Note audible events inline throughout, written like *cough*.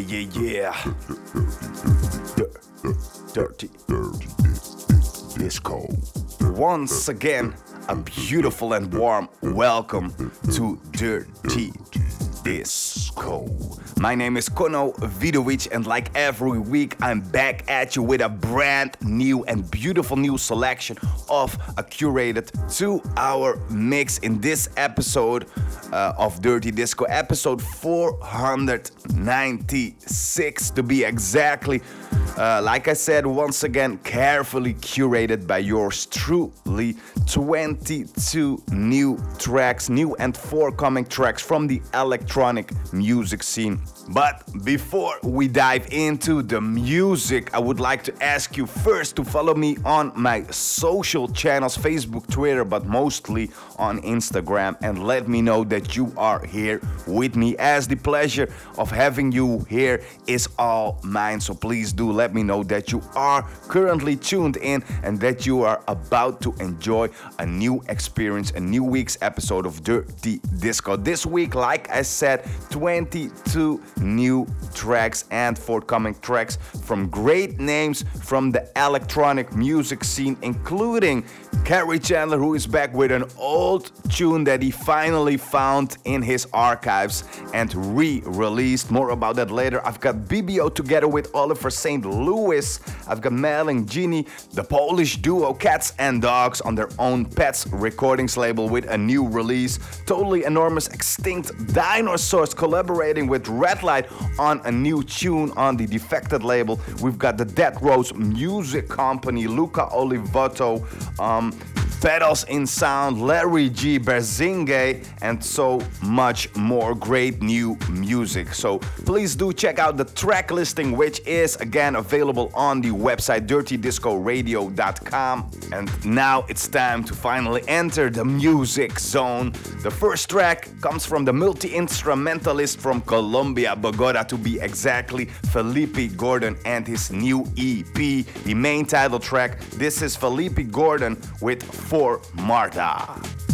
yeah, yeah. Dirty, dirty disco. Once again, a beautiful and warm welcome to Dirty Disco. My name is Kono Vidovic, and like every week, I'm back at you with a brand new and beautiful new selection of a curated two hour mix in this episode uh, of Dirty Disco, episode 496 to be exactly. Uh, like I said, once again, carefully curated by yours truly. 22 new tracks, new and forthcoming tracks from the electronic music scene. But before we dive into the music, I would like to ask you first to follow me on my social channels Facebook, Twitter, but mostly on Instagram, and let me know that you are here with me, as the pleasure of having you here is all mine. So please do let me know that you are currently tuned in and that you are about to enjoy a new experience, a new week's episode of Dirty Disco. This week, like I said, 22 new tracks and forthcoming tracks from great names from the electronic music scene, including Kerri Chandler, who is back with an old tune that he finally found in his archives and re released. More about that later. I've got Bibio together with Olivier St. Louis. I've got Malin Genie, the Polish duo Cats and Dogs, on their own Pets Recordings label with a new release. Totally enormous extinct dinosaurs collaborating with Red Light on a new tune on the Defected label. We've got the Dead Rose Music Company, Luca Oliveto. Um, Petals in Sound, Larry G. Berzingue, and so much more great new music. So please do check out the track listing, which is again available on the website dirtydiscoradio.com. And now it's time to finally enter the music zone. The first track comes from the multi instrumentalist from Colombia, Bogota to be exactly, Felipe Gordon and his new EP, the main title track. This is Felipe Gordon with for Marta.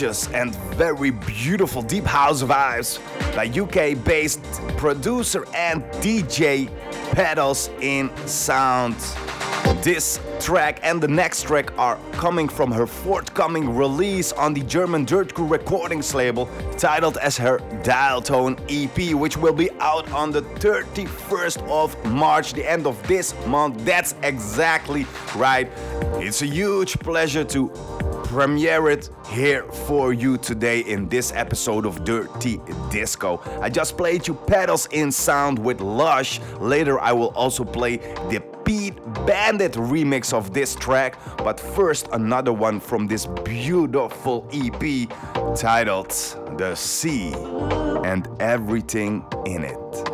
Luscious and very beautiful deep house vibes by UK based producer and DJ Petals in Sound. This track and the next track are coming from her forthcoming release on the German Dirt Crew Recordings label, titled as her Dial Tone EP, which will be out on the 31st of March, the end of this month. That's exactly right. It's a huge pleasure to premiere it here for you today in this episode of Dirty Disco. I just played you Petals in Sound with Lush. Later, I will also play the Pete Bandit remix of this track, but first, another one from this beautiful EP titled The Sea and Everything in It.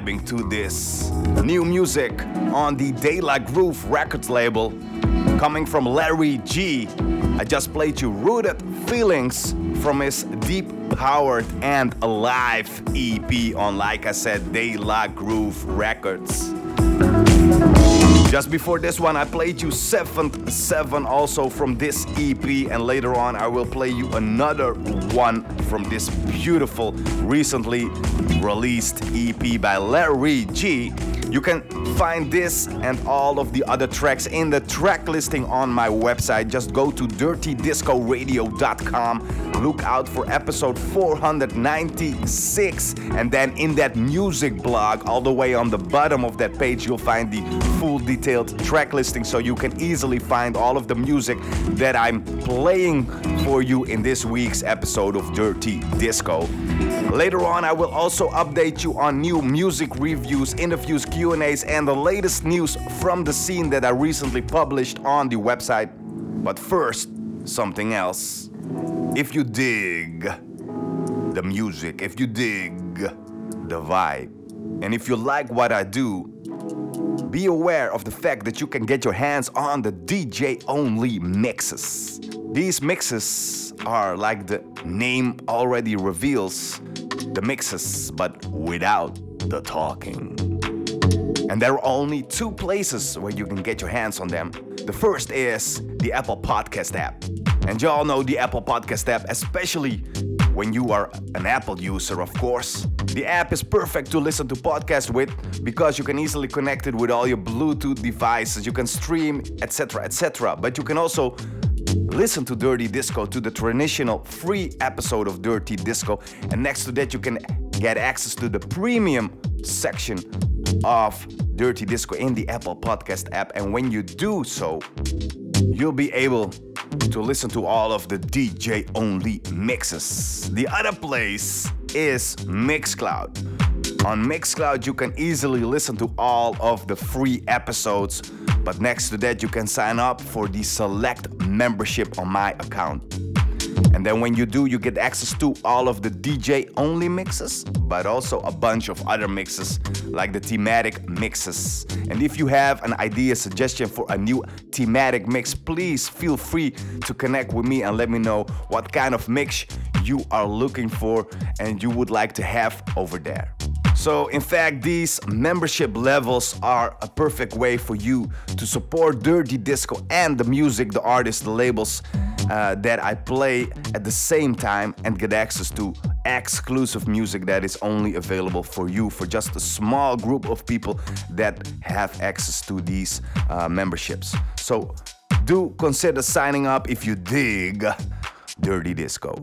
To this new music on the La Groove Records label coming from Larry G. I just played you Rooted Feelings from his Deep Powered and Alive EP on, like I said, La Groove Records. Just before this one, I played you 7th 7 also from this EP, and later on, I will play you another one from this beautiful, recently released EP by Larry G. You can find this and all of the other tracks in the track listing on my website. Just go to dirtydiscoradio.com, look out for episode 496, and then in that music blog, all the way on the bottom of that page, you'll find the full detailed track listing so you can easily find all of the music that I'm playing for you in this week's episode of Dirty Disco. Later on, I will also update you on new music reviews, interviews, Q&As, and the latest news from the scene that I recently published on the website. But first, something else. If you dig the music, if you dig the vibe, and if you like what I do, be aware of the fact that you can get your hands on the DJ only mixes. These mixes are like the name already reveals the mixes, but without the talking. And there are only two places where you can get your hands on them. The first is the Apple Podcast app. And you all know the Apple Podcast app, especially when you are an Apple user, of course. The app is perfect to listen to podcasts with because you can easily connect it with all your Bluetooth devices, you can stream, etc., etc. But you can also listen to Dirty Disco to the traditional free episode of Dirty Disco. And next to that, you can get access to the premium section of Dirty Disco in the Apple Podcast app. And when you do so, you'll be able to listen to all of the DJ only mixes. The other place is Mixcloud. On Mixcloud, you can easily listen to all of the free episodes, but next to that, you can sign up for the select membership on my account. And then when you do, you get access to all of the DJ only mixes, but also a bunch of other mixes like the thematic mixes. And if you have an idea, suggestion for a new thematic mix, please feel free to connect with me and let me know what kind of mix you are looking for and you would like to have over there. So, in fact, these membership levels are a perfect way for you to support Dirty Disco and the music, the artists, the labels uh, that I play at the same time and get access to exclusive music that is only available for you, for just a small group of people that have access to these uh, memberships. So, do consider signing up if you dig Dirty Disco.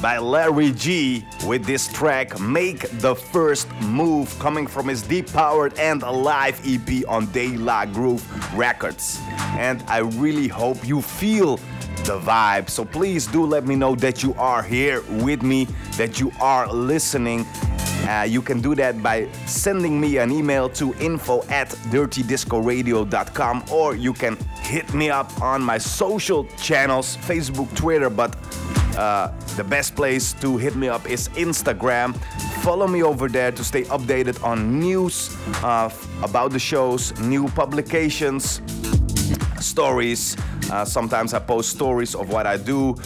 By Larry G with this track Make the First Move coming from his deep powered and alive EP on De La Groove Records. And I really hope you feel the vibe. So please do let me know that you are here with me, that you are listening. Uh, you can do that by sending me an email to info at dirtydiscoradio.com or you can hit me up on my social channels Facebook, Twitter, but uh, the best place to hit me up is Instagram. Follow me over there to stay updated on news uh, about the shows, new publications, stories. Uh, sometimes I post stories of what I do.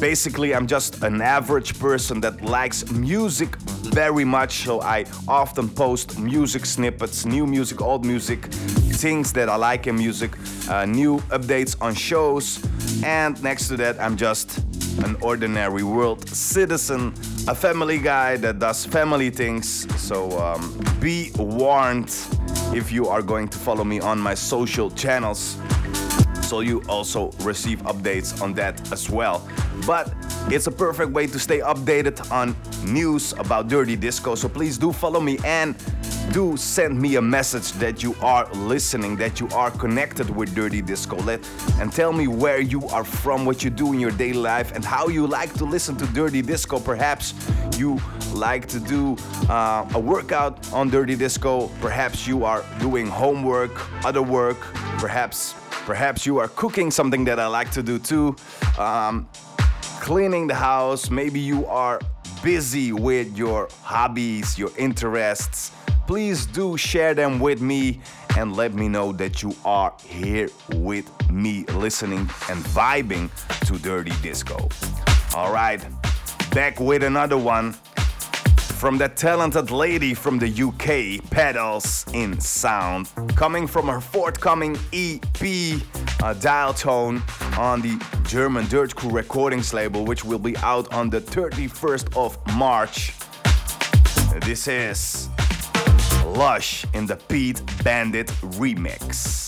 Basically, I'm just an average person that likes music very much, so I often post music snippets, new music, old music, things that I like in music, uh, new updates on shows, and next to that, I'm just an ordinary world citizen, a family guy that does family things. So um, be warned if you are going to follow me on my social channels so you also receive updates on that as well. But it's a perfect way to stay updated on news about Dirty Disco. So please do follow me and do send me a message that you are listening, that you are connected with Dirty Disco. Let and tell me where you are from, what you do in your daily life, and how you like to listen to Dirty Disco. Perhaps you like to do uh, a workout on Dirty Disco. Perhaps you are doing homework, other work. Perhaps Perhaps you are cooking something that I like to do too, um, cleaning the house. Maybe you are busy with your hobbies, your interests. Please do share them with me and let me know that you are here with me listening and vibing to Dirty Disco. All right, back with another one from that talented lady from the UK, Petals in Sound, coming from her forthcoming EP, uh, Dial Tone, on the German Dirt Crew Recordings label, which will be out on the 31st of March. This is Lush in the Pete Bandit remix.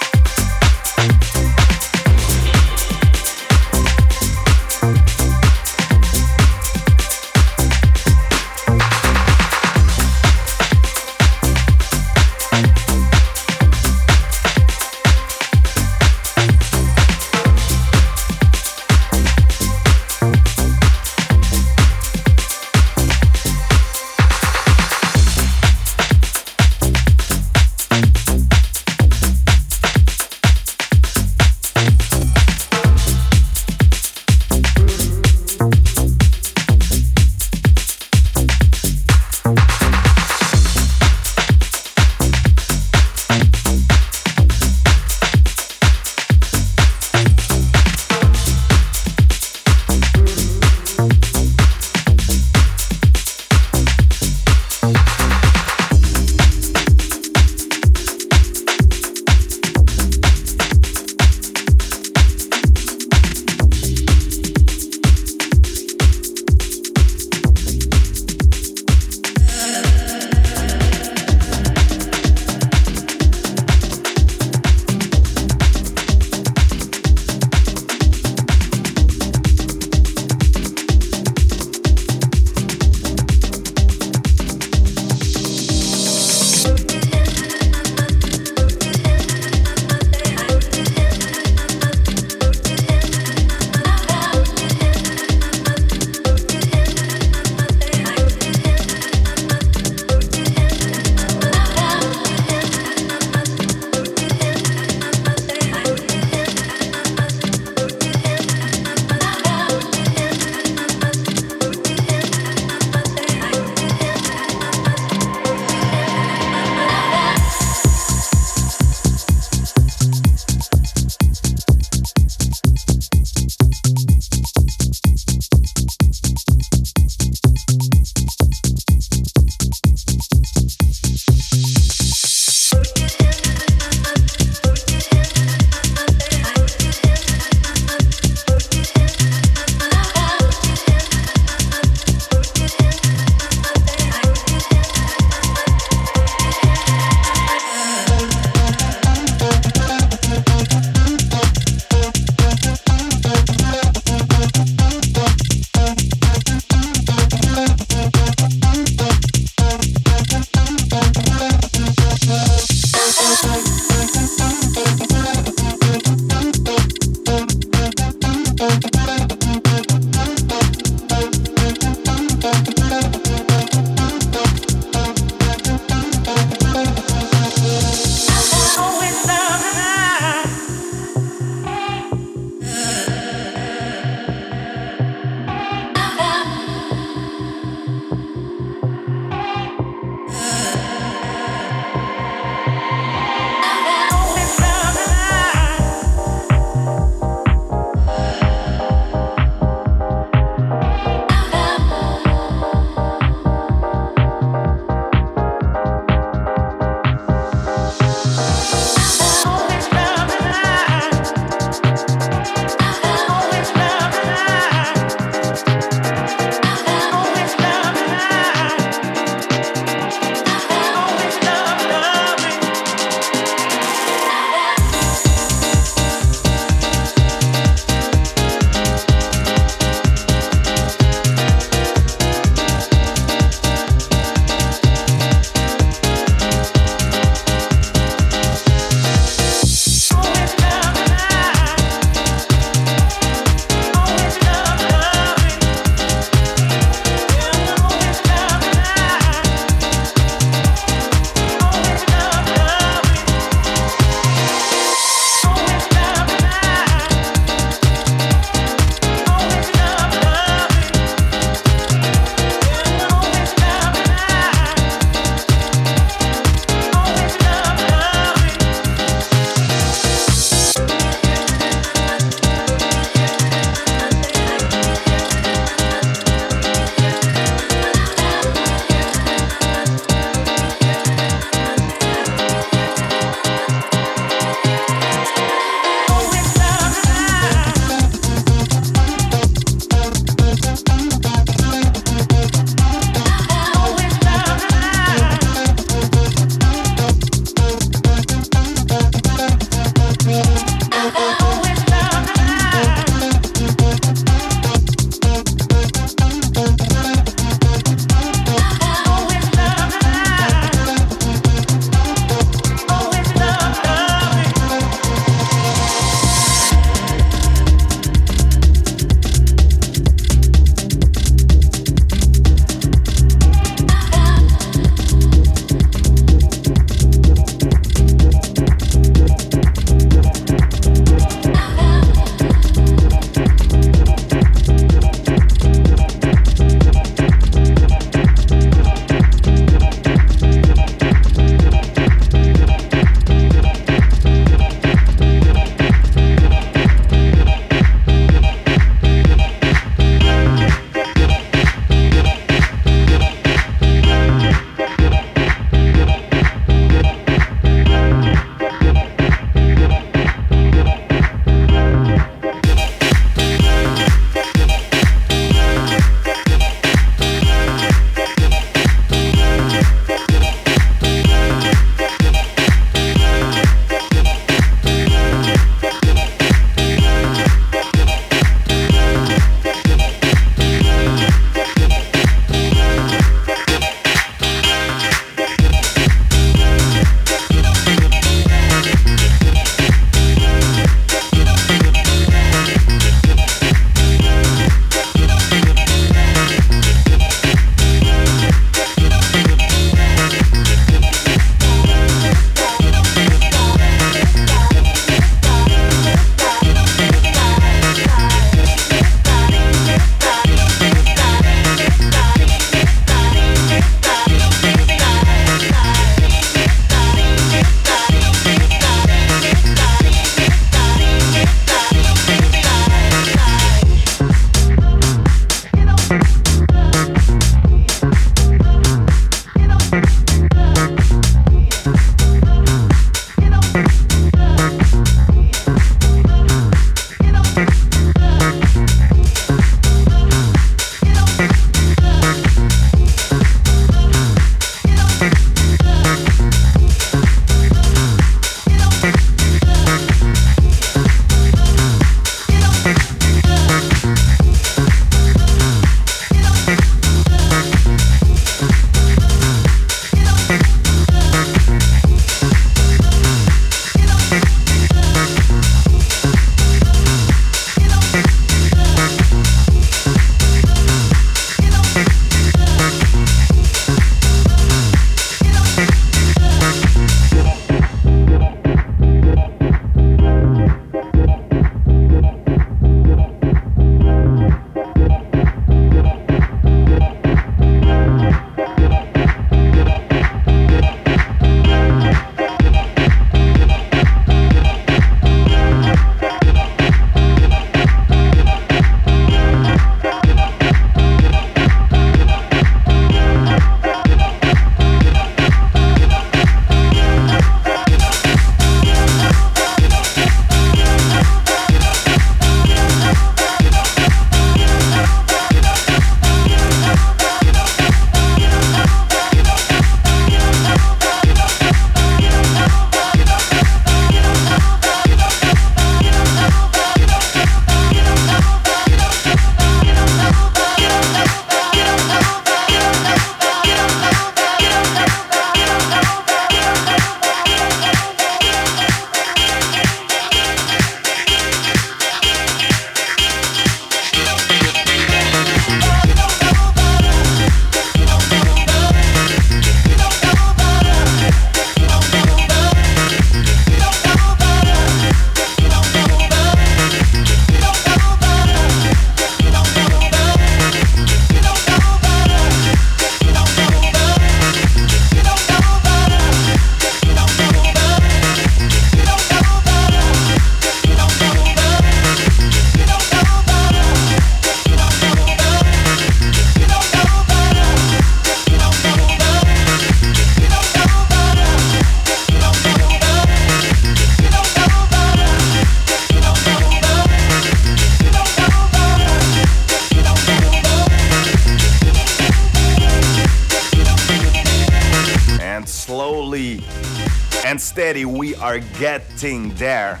Steady, we are getting there.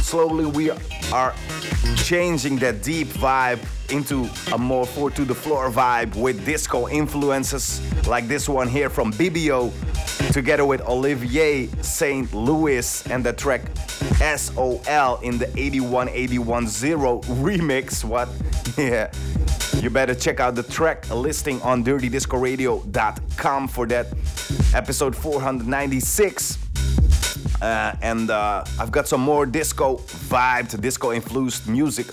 Slowly, we are changing that deep vibe into a more four to the floor vibe with disco influences, like this one here from Bibio, together with Olivier St. Louis and the track SOL in the 81810 remix. What? *laughs* Yeah. You better check out the track listing on dirtydiscoradio.com for that episode 496. Uh, and uh, I've got some more disco vibed, disco influenced music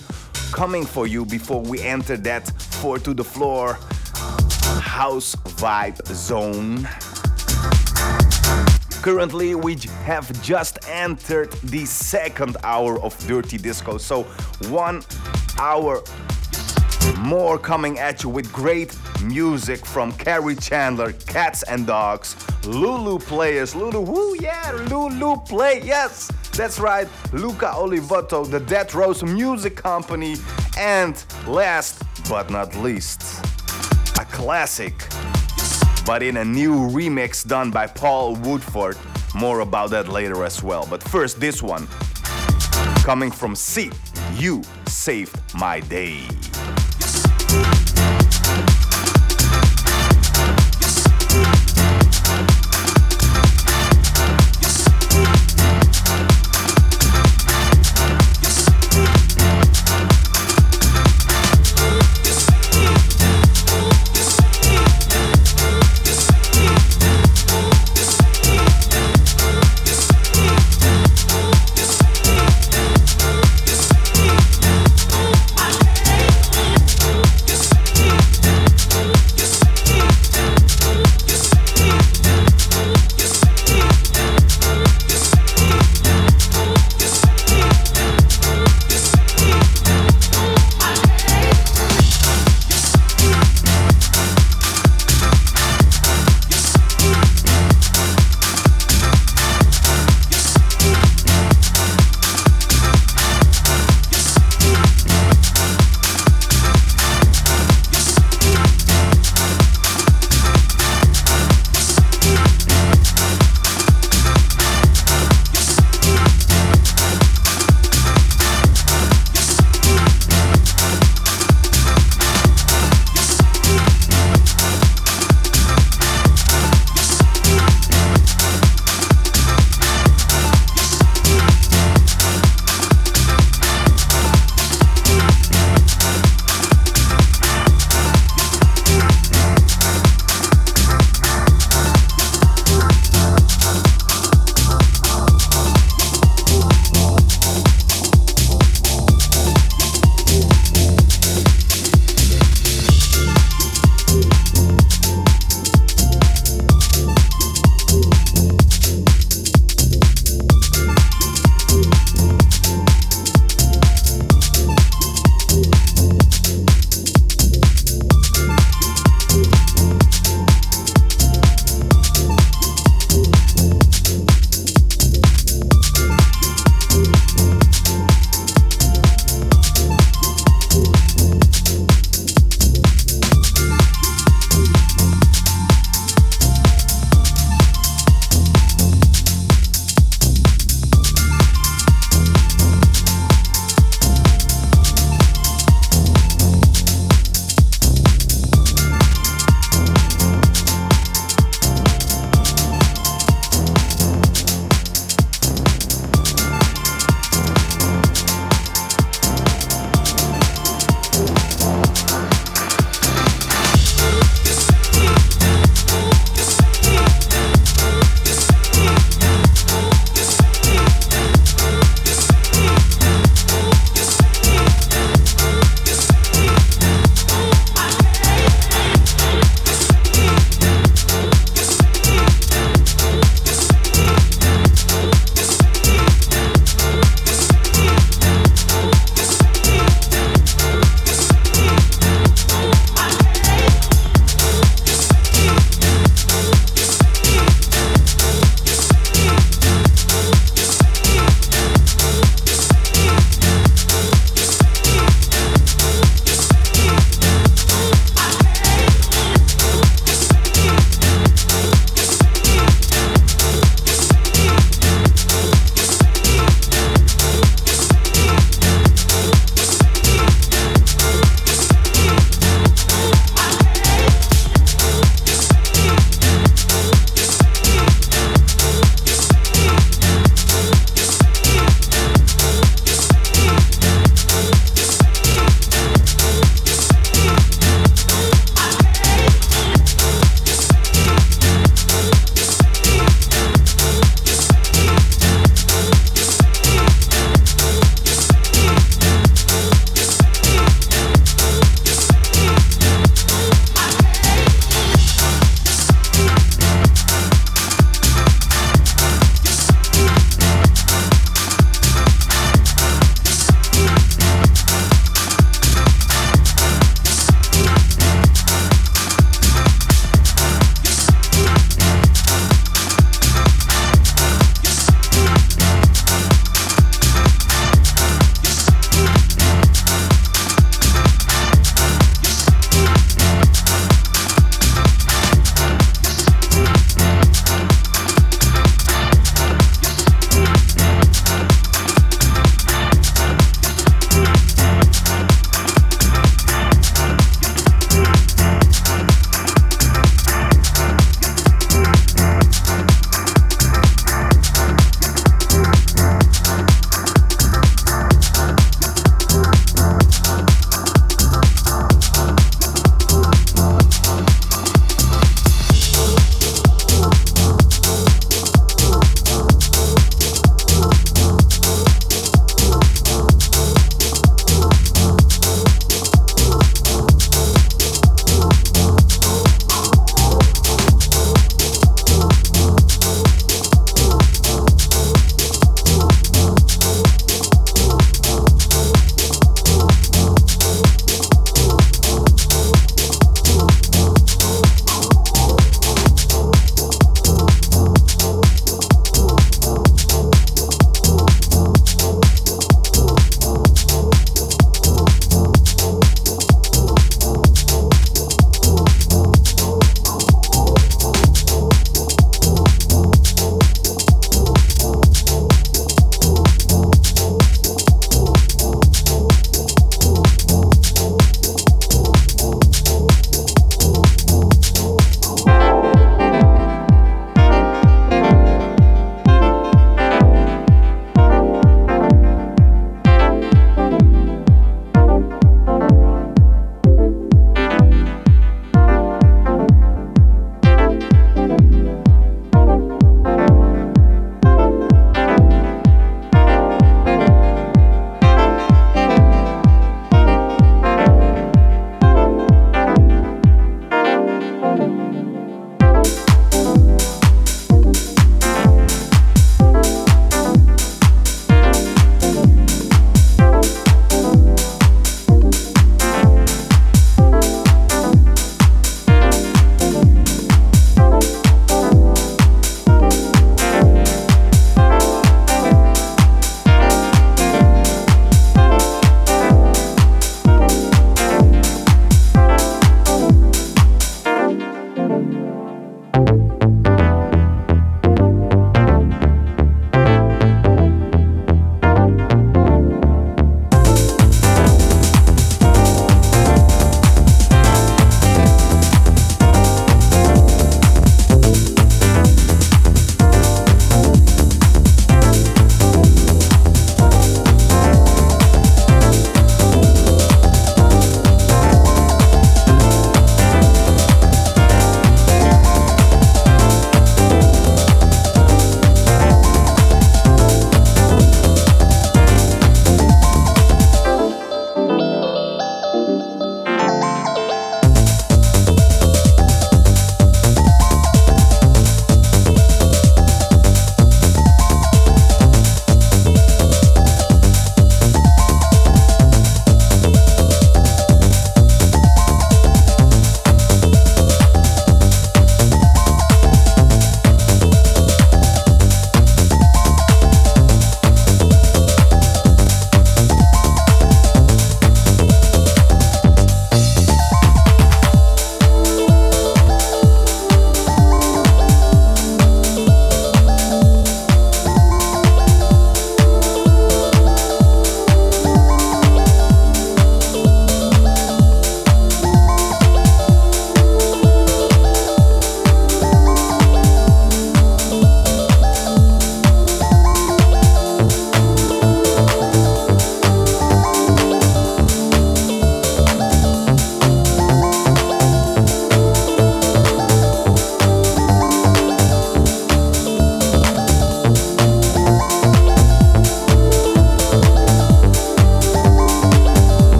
coming for you before we enter that four to the floor house vibe zone. Currently, we have just entered the second hour of Dirty Disco, so one hour more coming at you with great music from Kerri Chandler, Cats and Dogs, LouLou Players, Lulu, woo, yeah, Lulu Play, yes, that's right, Luca Oliveto, the Dead Rose Music Company, and last but not least, a classic, but in a new remix done by Paul Woodford. More about that later as well. But first, this one coming from C. You saved my day.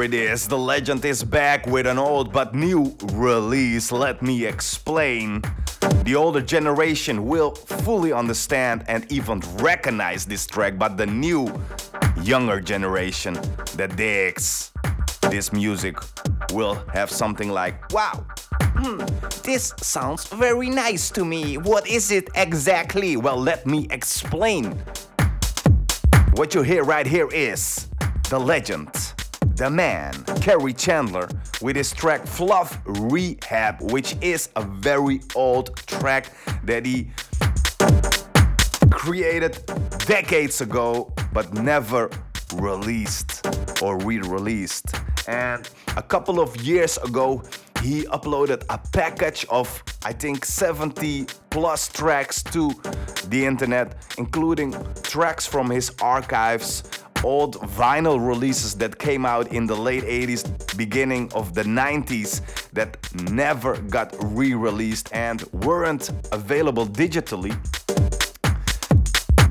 There it is, the legend is back with an old but new release. Let me explain. The older generation will fully understand and even recognize this track, but the new, younger generation that digs this music will have something like, wow, hmm, this sounds very nice to me. What is it exactly? Well, let me explain. What you hear right here is the legend, the man, Kerri Chandler, with his track Fluff Rehab, which is a very old track that he created decades ago but never released or re released. And a couple of years ago, he uploaded a package of, I think, 70 plus tracks to the internet, including tracks from his archives, old vinyl releases that came out in the late 80s, beginning of the 90s, that never got re released and weren't available digitally.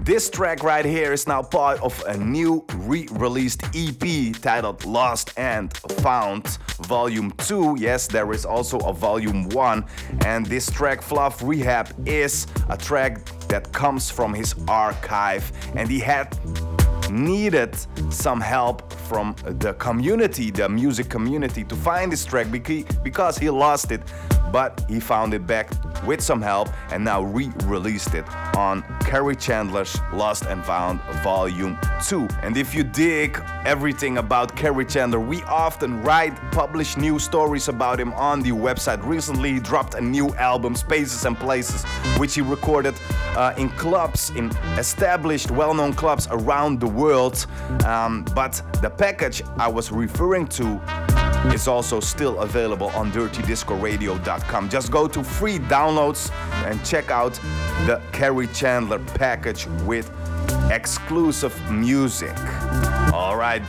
This track right here is now part of a new re released EP titled Lost and Found Volume 2. Yes, there is also a Volume 1, and this track, Fluff Rehab, is a track that comes from his archive, and he had needed some help from the community, the music community, to find this track because he lost it but he found it back with some help and now re-released it on Kerri Chandler's Lost and Found Volume 2. And if you dig everything about Kerri Chandler, we often write, publish new stories about him on the website. Recently, he dropped a new album, Spaces and Places, which he recorded uh, in clubs, in established, well-known clubs around the world. Um, but the package I was referring to is also still available on dirtydiscoradio.com. Just go to free downloads and check out the Kerri Chandler package with exclusive music. All right.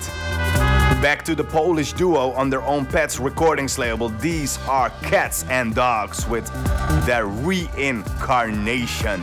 Back to the Polish duo on their own Pets Recordings label. These are Cats and Dogs with their reincarnation.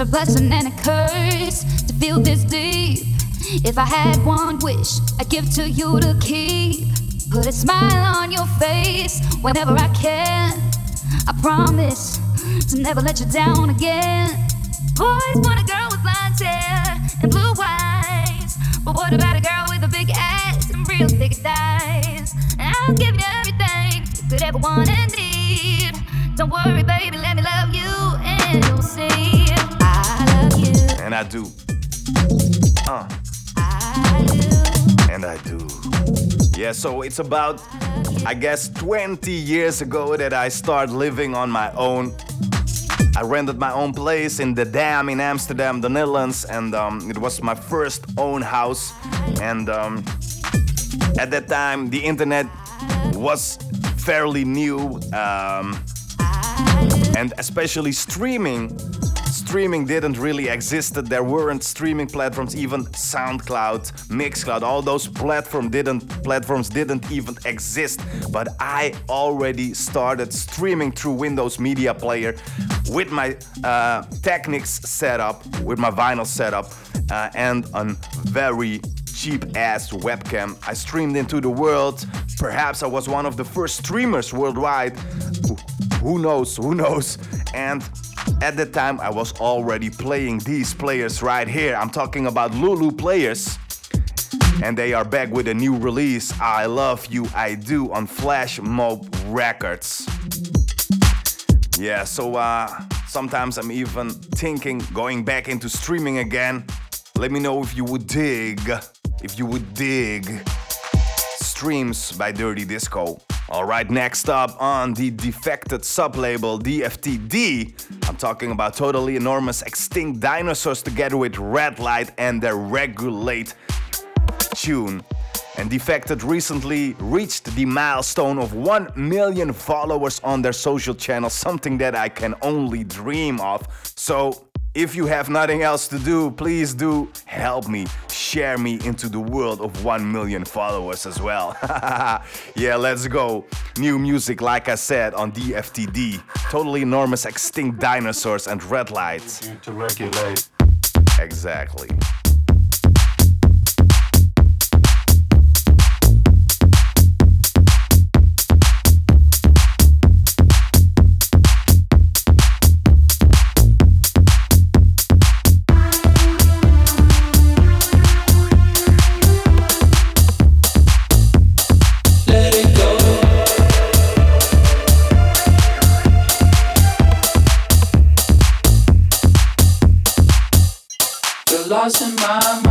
A blessing and a curse to feel this deep. If I had one wish, I'd give to you to keep. Put a smile on your face whenever I can. I promise to never let you down again. Boys want a girl with blonde hair and blue eyes. But what about a girl with a big ass and real thick thighs? And I'll give you everything you could ever want and need. Don't worry, baby, let me do. Uh. And I do. Yeah, so it's about, I guess, 20 years ago that I started living on my own. I rented my own place in the Dam in Amsterdam, the Netherlands, and um, it was my first own house. And um, at that time, the internet was fairly new, um, and especially streaming streaming didn't really exist. There weren't streaming platforms, even SoundCloud, Mixcloud, all those platform didn't platforms didn't even exist. But I already started streaming through Windows Media Player with my uh, Technics setup, with my vinyl setup, uh, and a very cheap ass webcam. I streamed into the world. Perhaps I was one of the first streamers worldwide. Who knows? Who knows? And at the time, I was already playing these players right here. I'm talking about LouLou Players. And they are back with a new release, I Love You, I Do, on Flash Mob Records. Yeah, so uh, sometimes I'm even thinking going back into streaming again. Let me know if you would dig, if you would dig streams by Dirty Disco. Alright, next up on the defected sublabel DFTD, I'm talking about totally enormous extinct dinosaurs together with Redlight and their Regulate tune. And Defected recently reached the milestone of 1 million followers on their social channel, something that I can only dream of. So if you have nothing else to do, please do help me, share me into the world of 1 million followers as well. *laughs* yeah, let's go. New music, like I said, on DFTD. Totally enormous extinct dinosaurs and red lights. Exactly. Lost in my mind.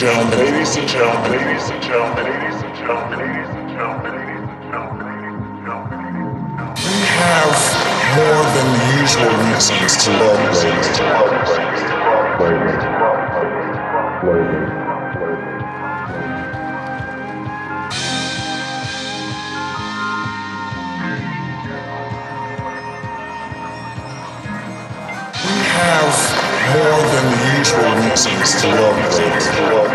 Gentlemen, ladies and gentlemen, ladies and gentlemen, ladies and gentlemen, ladies and gentlemen, ladies and gentlemen, ladies and gentlemen. We have more than usual reasons to love ladies, We have more than usual reasons to love ladies,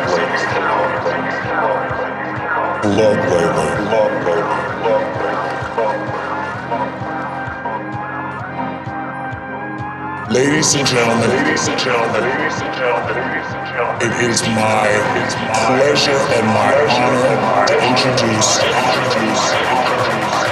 love ladies, love ladies, and gentlemen, ladies and gentlemen, ladies and gentlemen, ladies and gentlemen, it is my pleasure and my honor to introduce, introduce, to introduce.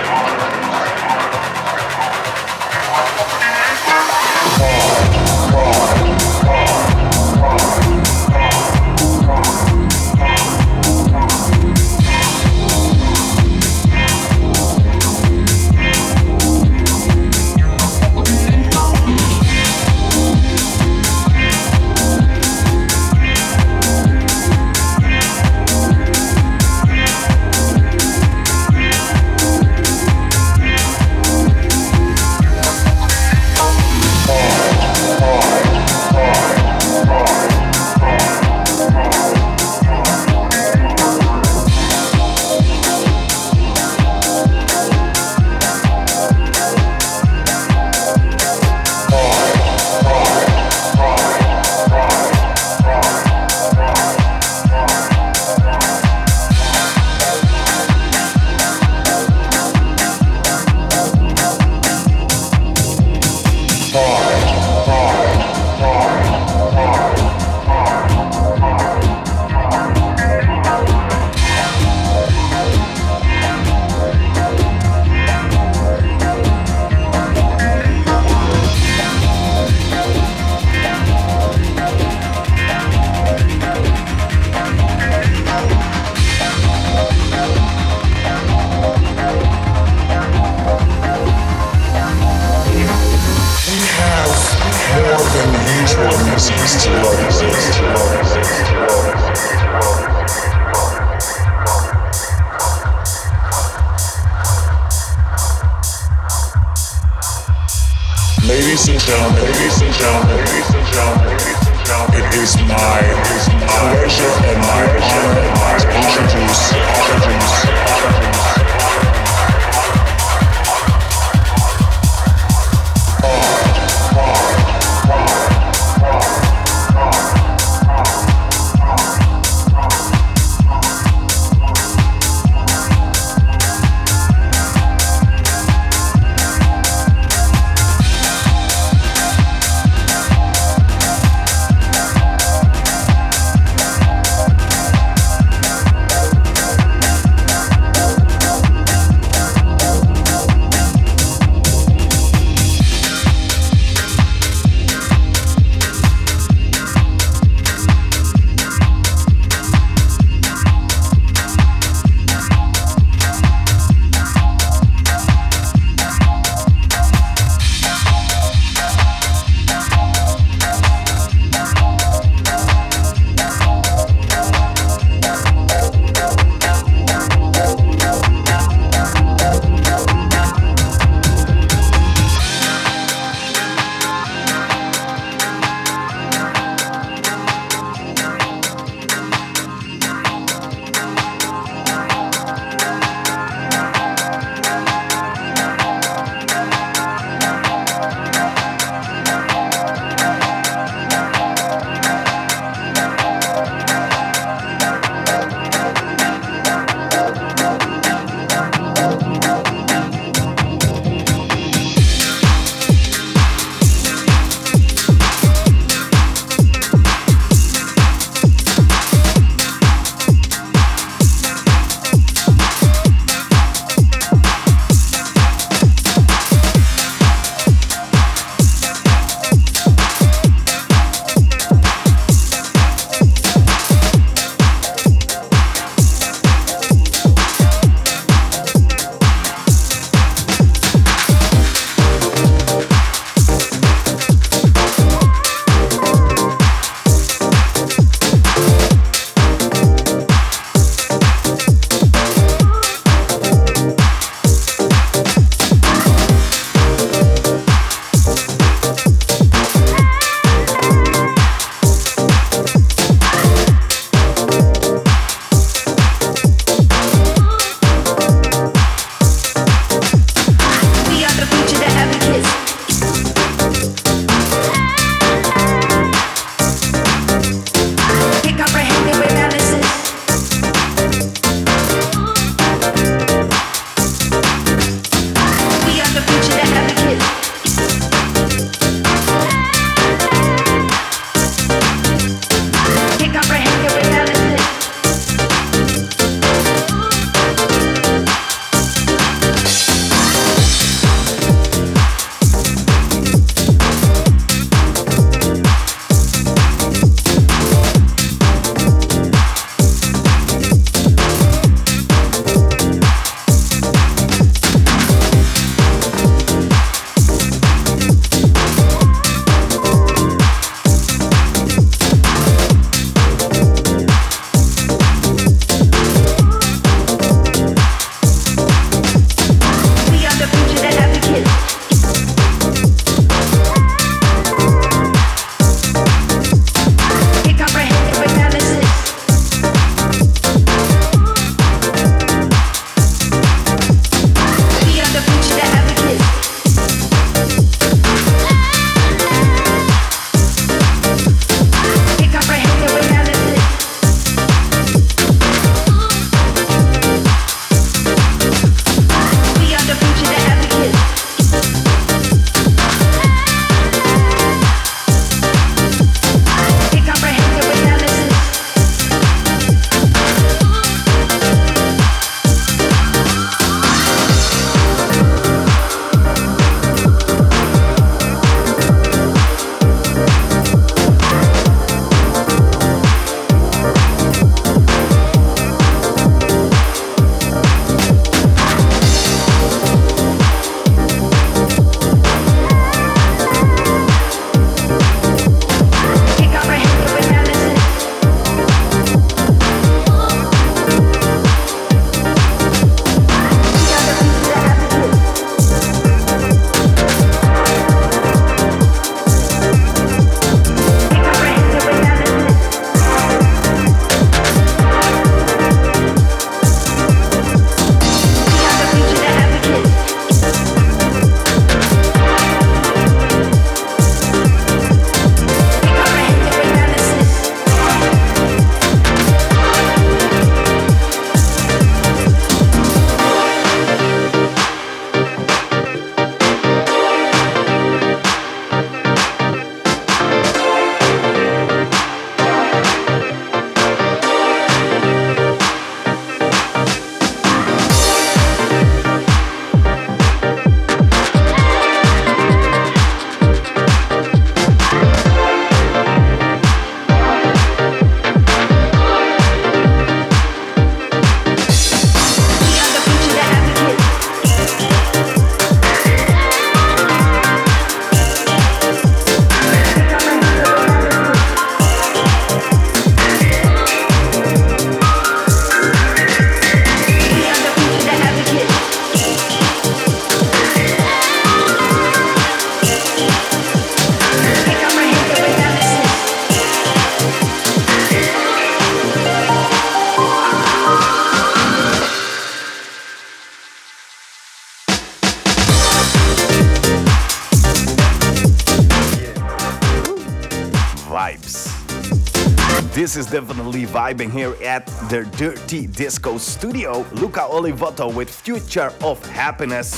This is definitely vibing here at the Dirty Disco Studio. Luca Oliveto with Future of Happiness.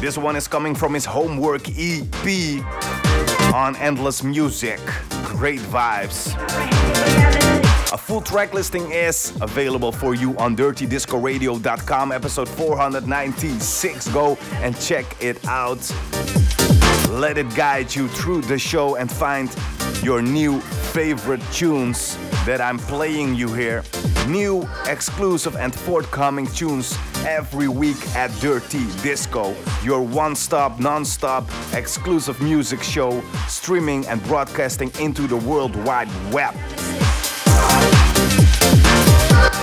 This one is coming from his homework EP on Endless Music. Great vibes. A full track listing is available for you on dirtydiscoradio.com, episode 496. Go and check it out. Let it guide you through the show and find your new favorite tunes that I'm playing you here. New, exclusive, and forthcoming tunes every week at Dirty Disco, your one stop, non stop, exclusive music show, streaming and broadcasting into the World Wide Web.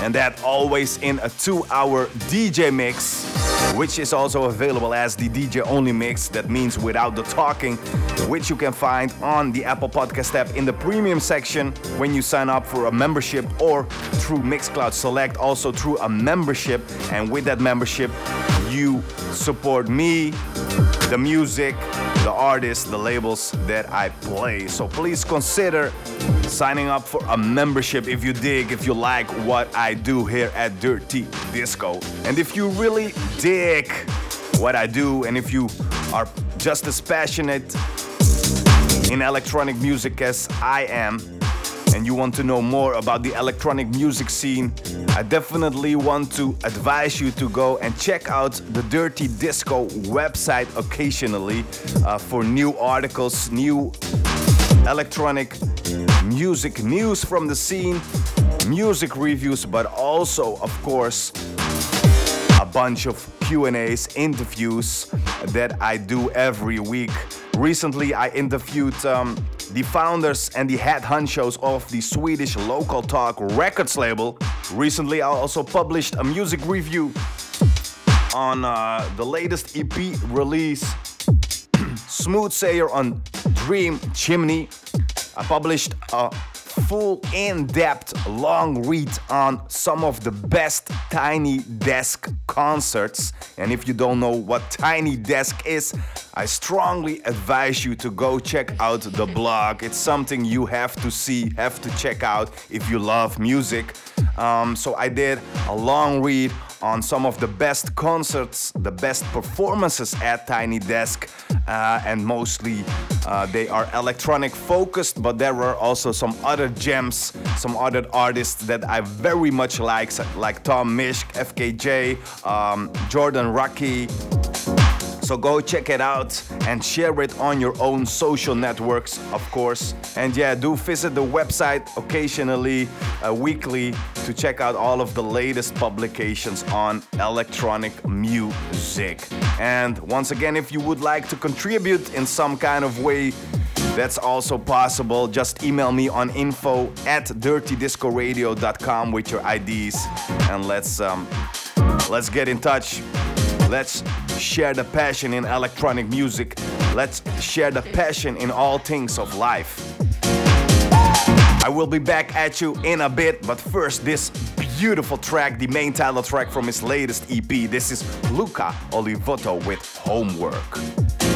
And that always in a two hour DJ mix which is also available as the DJ only mix. That means without the talking, which you can find on the Apple Podcast app in the premium section when you sign up for a membership or through Mixcloud Select, also through a membership. And with that membership, you support me, the music, the artists, the labels that I play. So please consider signing up for a membership if you dig, if you like what I do here at Dirty Disco. And if you really dig what I do, and if you are just as passionate in electronic music as I am, and you want to know more about the electronic music scene, I definitely want to advise you to go and check out the Dirty Disco website occasionally uh, for new articles, new electronic music news from the scene, music reviews, but also, of course, bunch of Q&As, interviews that I do every week. Recently, I interviewed um, the founders and the head honchos of the Swedish Local Talk Records label. Recently, I also published a music review on uh, the latest EP release, *clears throat* Smooth Sayer on Dream Chimney. I published a full in-depth long read on some of the best tiny desk concerts. And if you don't know what tiny desk is i strongly advise you to go check out the blog. It's something you have to see have to check out if you love music. Um, so i did a long read on some of the best concerts, the best performances at Tiny Desk, uh, and mostly uh, they are electronic focused, but there were also some other gems, some other artists that I very much like, like Tom Misch, FKJ, um, Jordan Rakei. So go check it out and share it on your own social networks, of course. And yeah, do visit the website occasionally, uh, weekly, to check out all of the latest publications on electronic music. And once again, if you would like to contribute in some kind of way, that's also possible. Just email me on info at dirtydiscoradio.com with your IDs and let's um, let's get in touch. Let's share the passion in electronic music. Let's share the passion in all things of life. I will be back at you in a bit, but first, this beautiful track, the main title track from his latest EP. This is Luca Oliveto with Homework.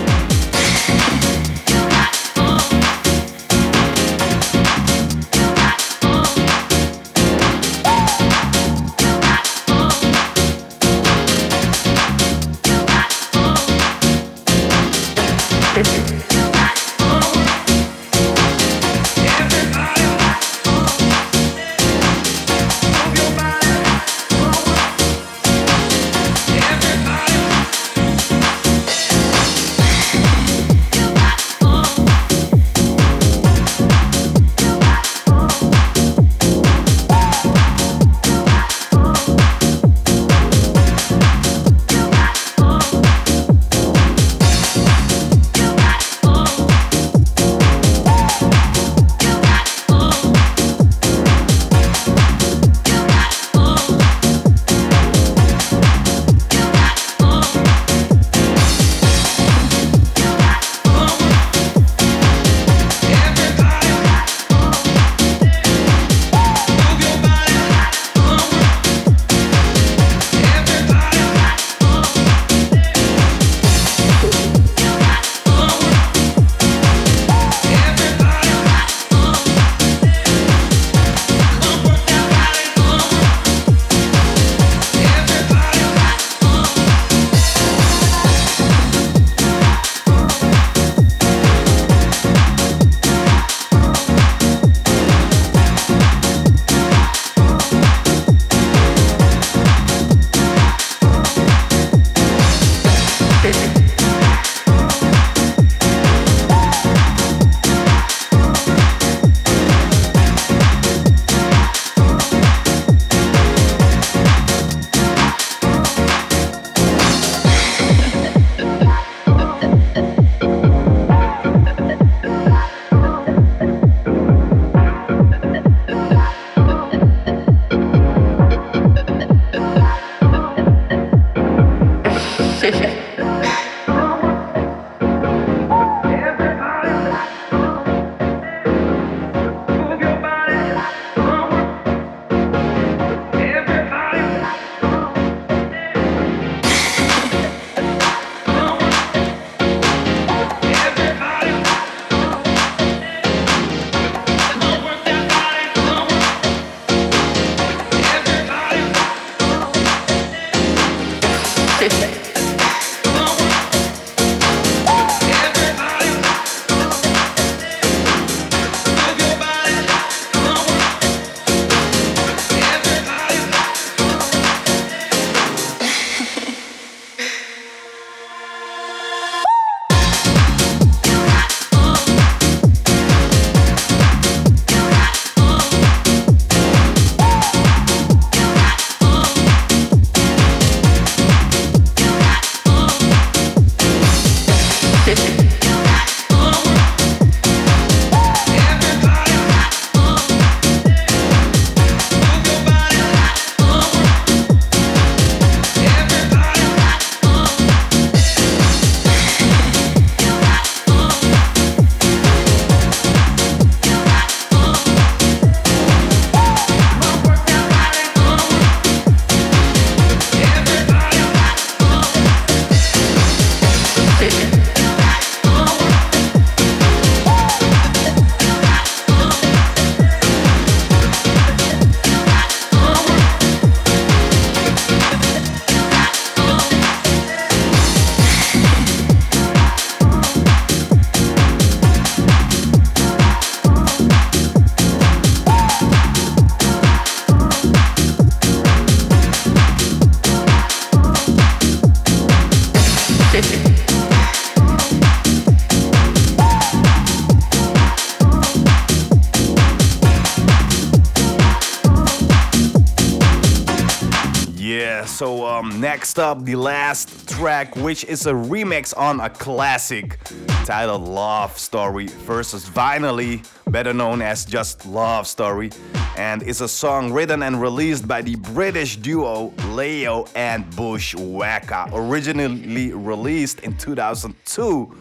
Next up, the last track, which is a remix on a classic titled Love Story versus Finally, better known as just Love Story, and is a song written and released by the British duo Layo and Bushwacka, originally released in 2002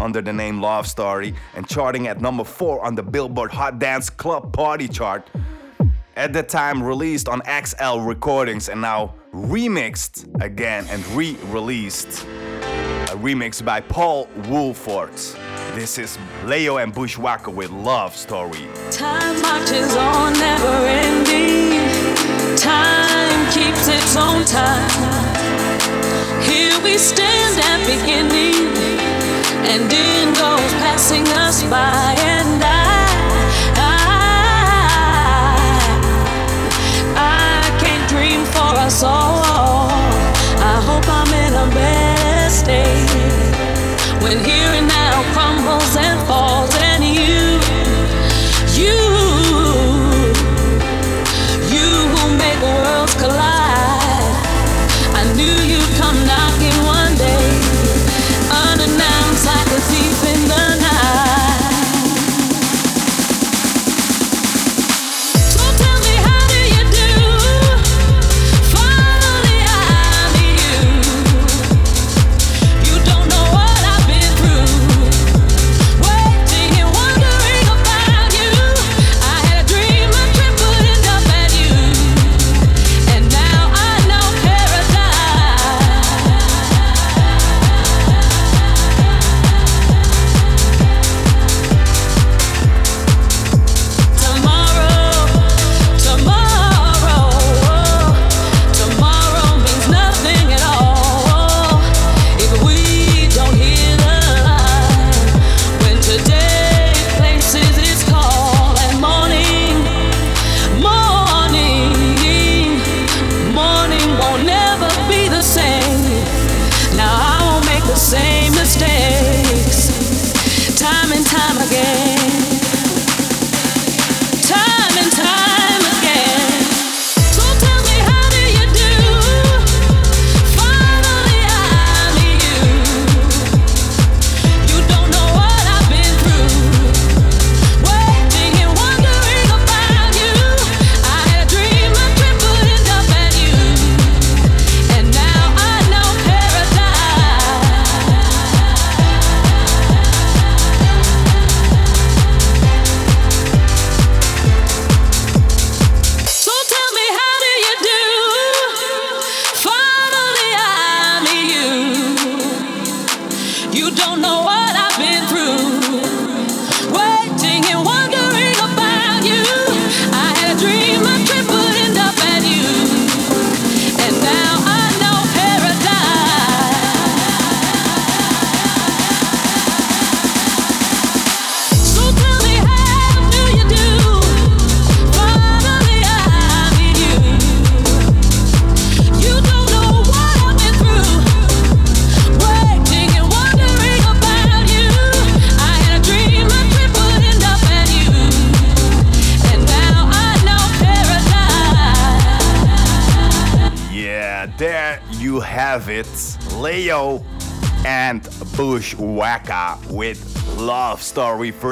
under the name Love Story and charting at number 4 on the Billboard Hot Dance Club Party chart. At the time released on XL Recordings and now remixed again and re released. A remix by Paul Woolford. This is Layo and Bushwacka with Love Story. Time marches on, never ending. Time keeps its own time. Here we stand at beginning, and in goes passing us by, and I. us all. I hope I'm in a better state when here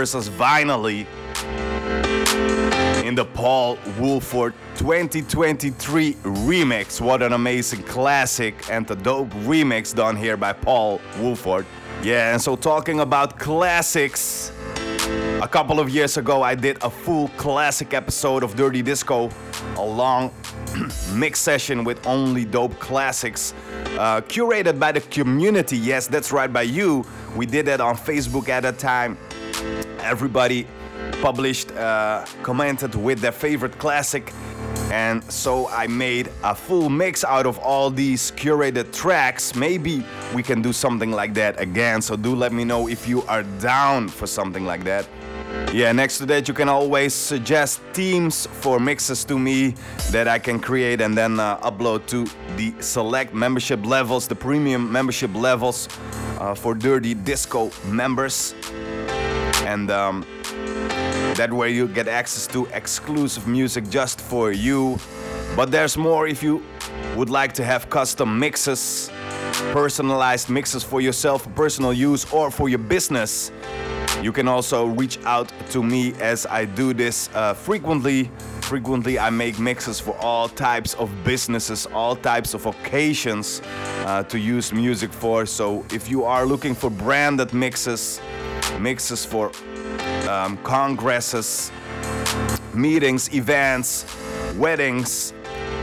versus Finally in the Paul Woolford 2023 remix. What an amazing classic and a dope remix done here by Paul Woolford. Yeah, and so talking about classics, a couple of years ago, I did a full classic episode of Dirty Disco, a long *clears throat* mix session with only dope classics, uh, curated by the community. Yes, that's right, by you. We did that on Facebook at that time. Everybody published, uh, commented with their favorite classic. And so I made a full mix out of all these curated tracks. Maybe we can do something like that again. So do let me know if you are down for something like that. Yeah, next to that, you can always suggest themes for mixes to me that I can create and then uh, upload to the select membership levels, the premium membership levels uh, for Dirty Disco members. And um, that way you get access to exclusive music just for you. But there's more if you would like to have custom mixes, personalized mixes for yourself, personal use, or for your business, you can also reach out to me as I do this uh, frequently. Frequently, I make mixes for all types of businesses, all types of occasions uh, to use music for. So, if you are looking for branded mixes, mixes for um, congresses, meetings, events, weddings,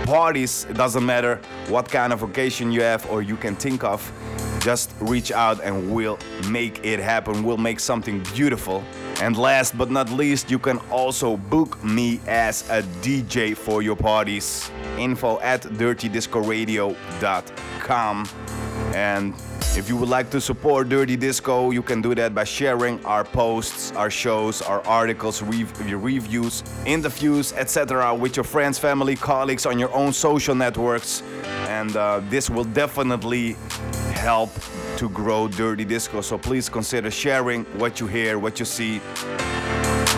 parties, it doesn't matter what kind of occasion you have or you can think of, just reach out and we'll make it happen. We'll make something beautiful. And last but not least, you can also book me as a DJ for your parties. Info at dirtydiscoradio.com. And if you would like to support Dirty Disco, you can do that by sharing our posts, our shows, our articles, rev- reviews, interviews, etc. with your friends, family, colleagues on your own social networks. And uh, this will definitely help to grow Dirty Disco. So please consider sharing what you hear, what you see.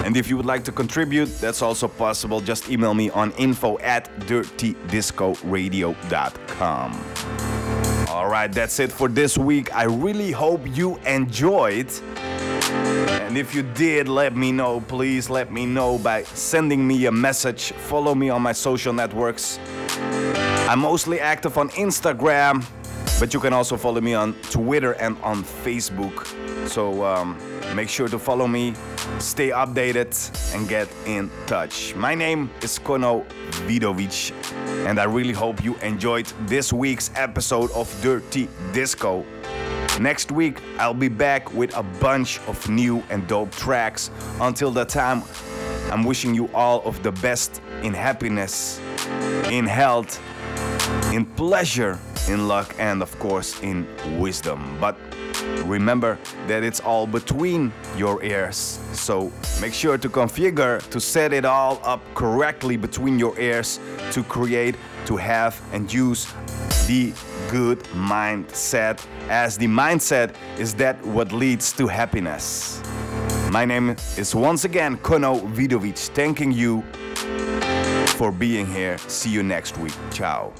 And if you would like to contribute, that's also possible. Just email me on info at dirtydiscoradio.com. All right, that's it for this week. I really hope you enjoyed. And if you did, let me know. Please let me know by sending me a message. Follow me on my social networks. I'm mostly active on Instagram, but you can also follow me on Twitter and on Facebook. So um, make sure to follow me, stay updated, and get in touch. My name is Kono Vidovic, and I really hope you enjoyed this week's episode of Dirty Disco. Next week, I'll be back with a bunch of new and dope tracks. Until that time, I'm wishing you all of the best in happiness, in health, in pleasure, in luck, and of course in wisdom. But remember that it's all between your ears. So make sure to configure to set it all up correctly between your ears to create, to have, and use the good mindset, as the mindset is that what leads to happiness. My name is once again Kono Vidovic, thanking you for being here. See you next week. Ciao.